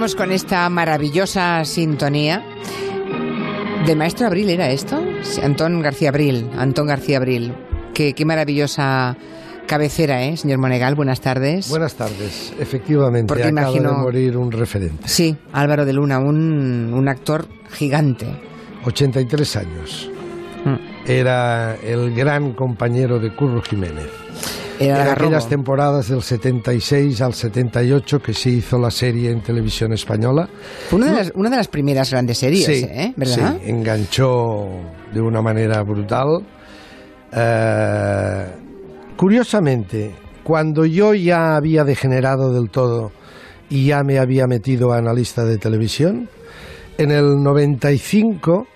con esta maravillosa sintonía. ¿De Maestro Abril era esto? Antón García Abril. Antón García Abril. Qué, qué maravillosa cabecera, ¿eh, señor Monegal? Buenas tardes. Buenas tardes. Efectivamente, Porque acaba imagino- de morir un referente. Sí, Álvaro de Luna, un, un actor gigante. 83 años. Mm. Era el gran compañero de Curro Jiménez. Era En aquellas temporadas del 76 al 78 que se hizo la serie en televisión española. Fue una de, las, una de las primeras grandes series, sí, ¿eh? ¿verdad? sí, enganchó de una manera brutal. Eh, curiosamente, cuando yo ya había degenerado del todo y ya me había metido a analista de televisión, en el 95,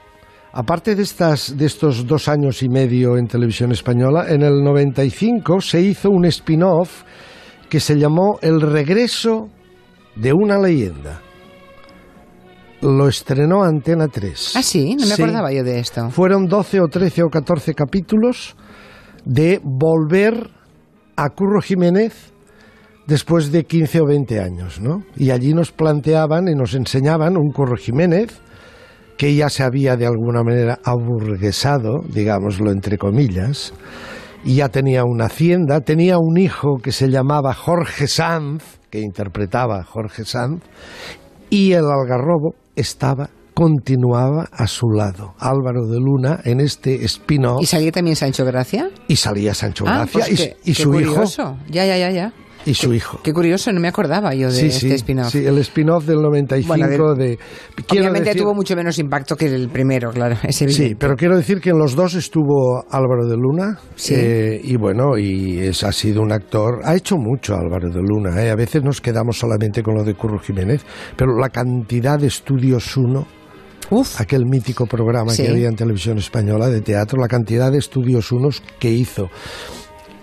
aparte de, estas, de estos dos años y medio en televisión española, en el 95 se hizo un spin-off que se llamó El regreso de una leyenda. Lo estrenó Antena 3. Ah, sí, no me Sí. acordaba yo de esto. Fueron 12 o 13 o 14 capítulos de volver a Curro Jiménez después de 15 o 20 años, ¿no? Y allí nos planteaban y nos enseñaban un Curro Jiménez que ya se había de alguna manera aburguesado, digámoslo entre comillas, y ya tenía una hacienda, tenía un hijo que se llamaba Jorge Sanz, que interpretaba a Jorge Sanz, y el algarrobo estaba continuaba a su lado Álvaro de Luna en este spin-off ¿Y salía también Sancho Gracia? y salía Sancho Ah, Gracia pues y, qué- y qué su hijo. Ya, ya, ya, ya. Y su hijo Qué curioso, no me acordaba yo de sí este sí spin-off. sí el spin-off del 95 Bueno, de- de Obviamente decir- tuvo mucho menos impacto que el primero, claro. Sí, pero quiero decir que en los dos estuvo Álvaro de Luna. Sí. eh, y bueno, y es, ha sido un actor. Ha hecho mucho Álvaro de Luna. eh, A veces nos quedamos solamente con lo de Curro Jiménez, pero la cantidad de estudios uno, Uf, aquel mítico programa Sí. que había en televisión española de teatro, la cantidad de estudios unos que hizo.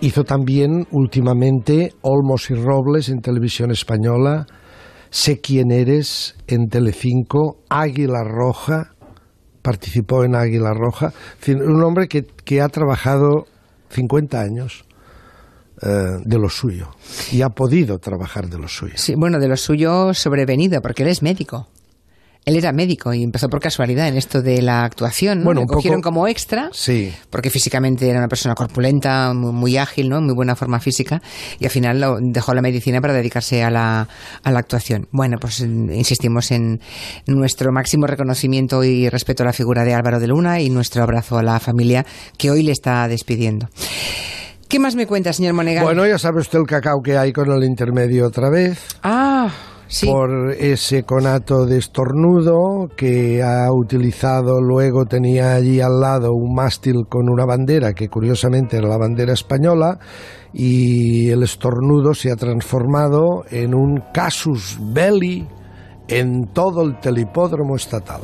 Hizo también últimamente Olmos y Robles en televisión española, Sé quién eres en Telecinco, Águila Roja, participó en Águila Roja, un hombre que, que ha trabajado 50 años eh, de lo suyo y ha podido trabajar de lo suyo. sí, bueno, de lo suyo sobrevenido, porque él es médico. Él era médico y empezó por casualidad en esto de la actuación. ¿no? Bueno, Le un poco- cogieron como extra. Sí, porque físicamente era una persona corpulenta, muy, muy ágil, ¿no? Muy buena forma física, y al final lo- dejó la medicina para dedicarse a la, a la actuación. Bueno, pues insistimos en nuestro máximo reconocimiento y respeto a la figura de Álvaro de Luna y nuestro abrazo a la familia que hoy le está despidiendo. ¿Qué más me cuenta, señor Monegal? bueno, ya sabe usted el cacao que hay con el intermedio otra vez. ah, sí. por ese conato de estornudo que ha utilizado, luego tenía allí al lado un mástil con una bandera que curiosamente era la bandera española y el estornudo se ha transformado en un casus belli en todo el telipódromo estatal.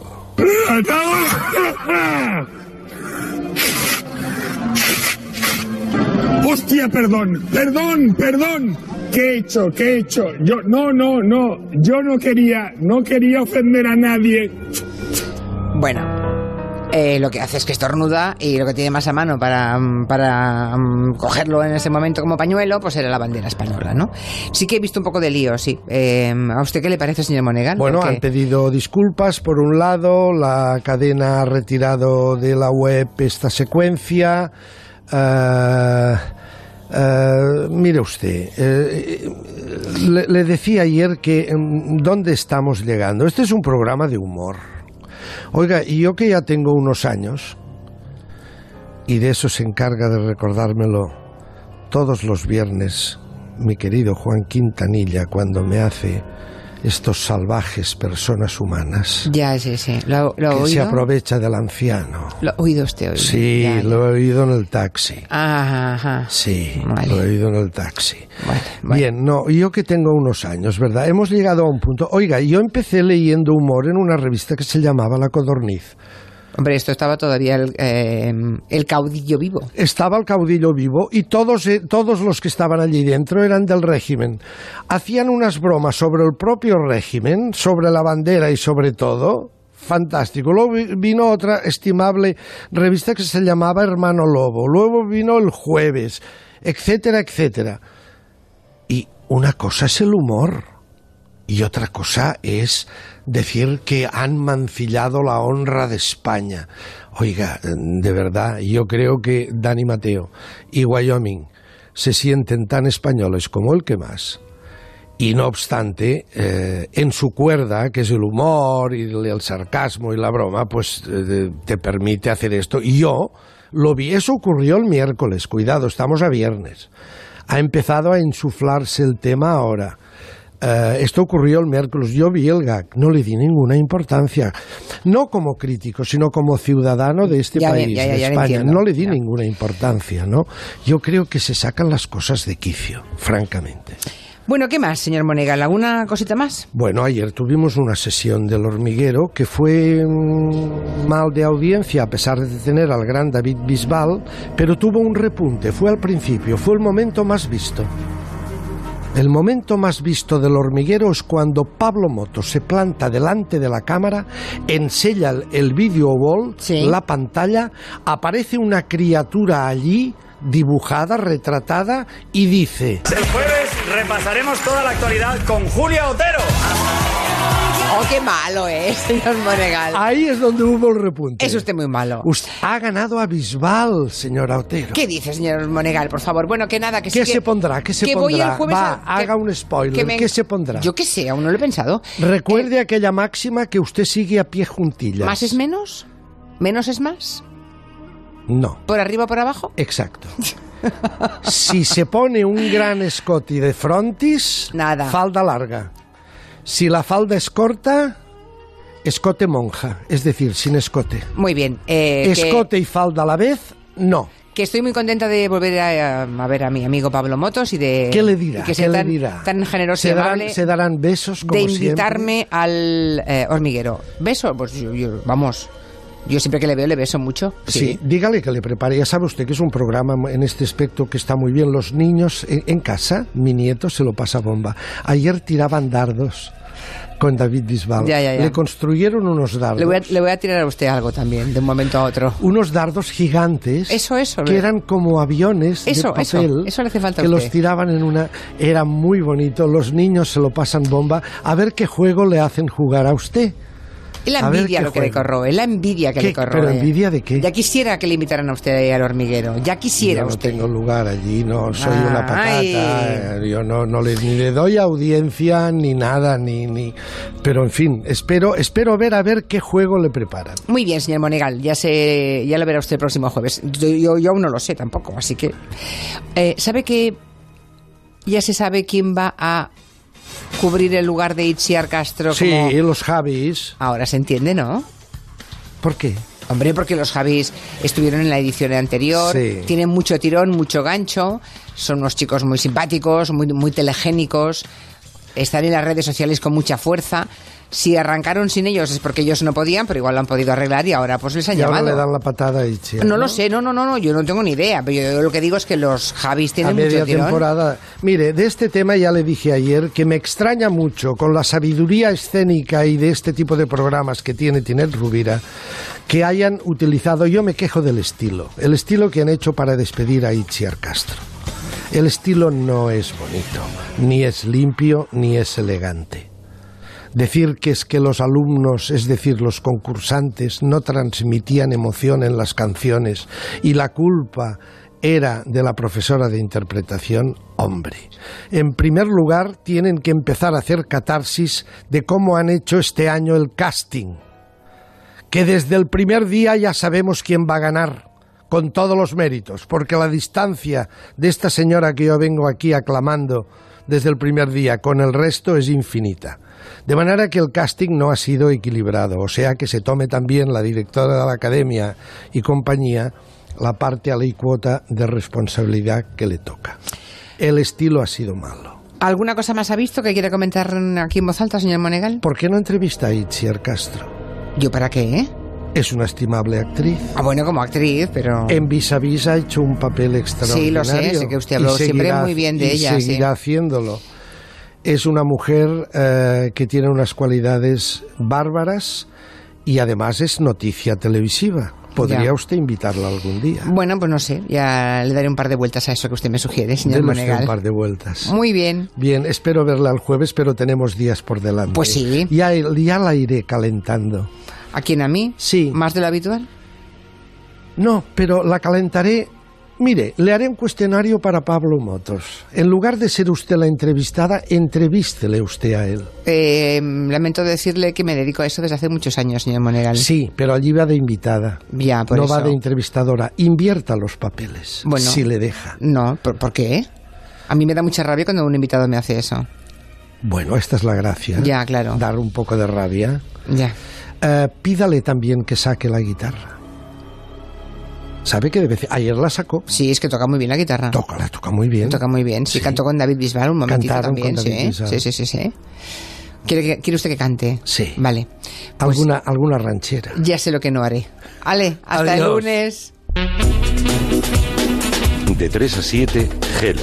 Hostia, perdón, perdón, perdón. ¿Qué he hecho? ¿Qué he hecho? Yo, no, no, no. Yo no quería, no quería ofender a nadie. Bueno, eh, lo que hace es que estornuda y lo que tiene más a mano para, mm, para cogerlo en ese momento como pañuelo, pues era la bandera española, ¿no? Sí que he visto un poco de lío, sí. Eh, ¿A usted qué le parece, señor Monegal? Bueno, Porque- han pedido disculpas por un lado, la cadena ha retirado de la web esta secuencia. eh, eh, mire usted, eh, le, le decía ayer que mm, dónde estamos llegando. Este es un programa de humor. Oiga, y yo que ya tengo unos años, y de eso se encarga de recordármelo todos los viernes mi querido Juan Quintanilla cuando me hace estos salvajes personas humanas Ya, sí, sí. ¿Lo, lo que se oído? aprovecha del anciano. ¿Lo ha oído usted hoy? Sí, Ya, ya. lo he oído en el taxi. Ajá, ajá. Sí, Vale. lo he oído en el taxi. Vale, vale. Bien, no, yo que tengo unos años, ¿verdad? Hemos llegado a un punto. Oiga, yo empecé leyendo humor en una revista que se llamaba La Codorniz. Hombre, esto estaba todavía el, eh, el caudillo vivo. estaba el caudillo vivo y todos, eh, todos los que estaban allí dentro eran del régimen. Hacían unas bromas sobre el propio régimen, sobre la bandera y sobre todo. Fantástico. Luego vi- vino otra estimable revista que se llamaba Hermano Lobo. Luego vino El Jueves, etcétera, etcétera. Y una cosa es el humor y otra cosa es decir que han mancillado la honra de España. Oiga, de verdad, yo creo que Dani Mateo y Wyoming se sienten tan españoles como el que más. Y no obstante, eh, en su cuerda, que es el humor y el sarcasmo y la broma, pues eh, te permite hacer esto. Y yo lo vi, eso ocurrió el miércoles, cuidado, estamos a viernes. Ha empezado a insuflarse el tema ahora. Eh, esto ocurrió el miércoles. Yo vi el gag, no le di ninguna importancia. No como crítico, sino como ciudadano de este Ya, país, ya, ya, de España. entiendo. No le di ninguna importancia, ¿no? Yo creo que se sacan las cosas de quicio, francamente. Bueno, ¿qué más, señor Monegal? ¿Alguna cosita más? Bueno, ayer tuvimos una sesión del hormiguero que fue mm, mal de audiencia a pesar de tener al gran David Bisbal, pero tuvo un repunte, fue al principio, fue el momento más visto. El momento más visto del hormiguero es cuando Pablo Moto se planta delante de la cámara, enseña el, el video wall, Sí. la pantalla, aparece una criatura allí dibujada, retratada y dice... El jueves repasaremos toda la actualidad con Julia Otero. ¡Oh, qué malo es, señor Monegal! Ahí es donde hubo el repunte. Es usted muy malo. Usted ha ganado a Bisbal, señora Otero. ¿Qué dice, señor Monegal, por favor? Bueno, que nada, que sí ¿Qué que- se pondrá? ¿Qué se que voy el jueves Va, a- que- haga un spoiler. me- ¿Qué se pondrá? Yo qué sé, aún no lo he pensado. Recuerde aquella máxima que usted sigue a pie juntillas. ¿Más es menos? ¿Menos es más? No, ¿Por arriba o por abajo? exacto. si se pone un gran escote de frontis, Nada. falda larga. Si la falda es corta, escote monja, es decir, sin escote. Muy bien. eh, que- escote y falda a la vez, no. que estoy muy contenta de volver a, a ver a mi amigo Pablo Motos y de ¿Qué le dirá? que ¿Qué le dirá? tan generoso se y darán, amable se darán besos como de siempre? invitarme al eh, hormiguero. ¿Beso? Pues yo, yo- vamos, yo siempre que le veo le beso mucho. Sí. dígale que le prepare. Ya sabe usted que es un programa en este aspecto que está muy bien. Los niños en, en casa, mi nieto se lo pasa bomba. Ayer tiraban dardos con David Bisbal. Ya, ya, ya. Le construyeron unos dardos. Le voy, a, le voy a tirar a usted algo también, de un momento a otro. Unos dardos gigantes. Eso, eso, Que eran como aviones Eso, de papel. eso le hace falta a Que los usted. tiraban en una. Era muy bonito. Los niños se lo pasan bomba. A ver qué juego le hacen jugar a usted. Es la envidia lo que le juego. corroe, la envidia que ¿Qué? le corroe. ¿Pero envidia de qué? Ya quisiera que le invitaran a usted al hormiguero, ya quisiera yo no usted. tengo lugar allí, no soy una patata, Ay. eh, yo no, no le, ni le doy audiencia ni nada, ni, ni, pero en fin, espero, espero ver a ver qué juego le preparan. Muy bien, señor Monegal, ya se, ya lo verá usted el próximo jueves. Yo, yo, yo aún no lo sé tampoco, así que... Eh, ¿Sabe que ya se sabe quién va a cubrir el lugar de Itziar Castro? Sí, como- los Javis, Ahora se entiende, ¿no? ¿por qué? Hombre, porque los Javis estuvieron en la edición anterior, Sí. tienen mucho tirón, mucho gancho, son unos chicos muy simpáticos, muy, muy telegénicos, están en las redes sociales con mucha fuerza. Si arrancaron sin ellos es porque ellos no podían, pero igual lo han podido arreglar y ahora pues les han Y ahora llamado. le dan la patada a Itziar, No lo sé, no, no, no, no, yo no tengo ni idea, pero yo lo que digo es que los Javis A tienen media mucho tirón. temporada. Mire, de este tema ya le dije ayer que me extraña mucho con la sabiduría escénica y de este tipo de programas que tiene Tinet Rubira que hayan utilizado, yo me quejo del estilo, el estilo que han hecho para despedir a Itziar Castro. El estilo no es bonito, ni es limpio, ni es elegante. Decir que es que los alumnos, es decir, los concursantes, no transmitían emoción en las canciones y la culpa era de la profesora de interpretación, hombre. En primer lugar, tienen que empezar a hacer catarsis de cómo han hecho este año el casting. Que desde el primer día ya sabemos quién va a ganar, con todos los méritos, porque la distancia de esta señora que yo vengo aquí aclamando desde el primer día con el resto es infinita. De manera que el casting no ha sido equilibrado, o sea que se tome también la directora de la academia y compañía la parte alicuota de responsabilidad que le toca. El estilo ha sido malo. ¿Alguna cosa más ha visto que quiere comentar aquí en voz alta, señor Monegal? ¿Por qué no entrevista a Itziar Castro? ¿Yo para qué, eh? Es una estimable actriz. Ah, bueno, como actriz, pero... En Vis a Vis ha hecho un papel extraordinario. Sí, lo sé, sé que usted habló siempre muy bien de y ella, sí. seguirá haciéndolo. Es una mujer eh, que tiene unas cualidades bárbaras y además es noticia televisiva. Podría Ya. usted invitarla algún día. Bueno, pues no sé, ya le daré un par de vueltas a eso que usted me sugiere, señor Dele usted Monegal. un par de vueltas. Muy bien. Bien, espero verla el jueves, pero tenemos días por delante. Pues sí. Ya, ya la iré calentando. ¿A quién? ¿A mí? Sí. ¿Más de lo habitual? No, pero la calentaré. Mire, le haré un cuestionario para Pablo Motos. En lugar de ser usted la entrevistada, entrevístele usted a él. Eh, lamento decirle que me dedico a eso desde hace muchos años, señor Monegal. Sí, pero allí va de invitada. Ya, por no eso. va de entrevistadora. Invierta los papeles. Bueno. Si le deja. No, ¿por, por qué? A mí me da mucha rabia cuando un invitado me hace eso. Bueno, esta es la gracia. Ya, claro. Dar un poco de rabia. Ya. Eh, pídale también que saque la guitarra. ¿Sabe que de vez Ayer la sacó. Sí, es que toca muy bien la guitarra. Toca, la toca muy bien. Toca muy bien. Sí, Sí. cantó con David Bisbal un momentito Cantaron también. con David sí, sí, sí, sí, sí. ¿Quiere, que- ¿Quiere usted que cante? Sí. Vale. Pues alguna, alguna ranchera. ya sé lo que no haré. Ale, hasta el lunes. De 3 a 7, Gelo.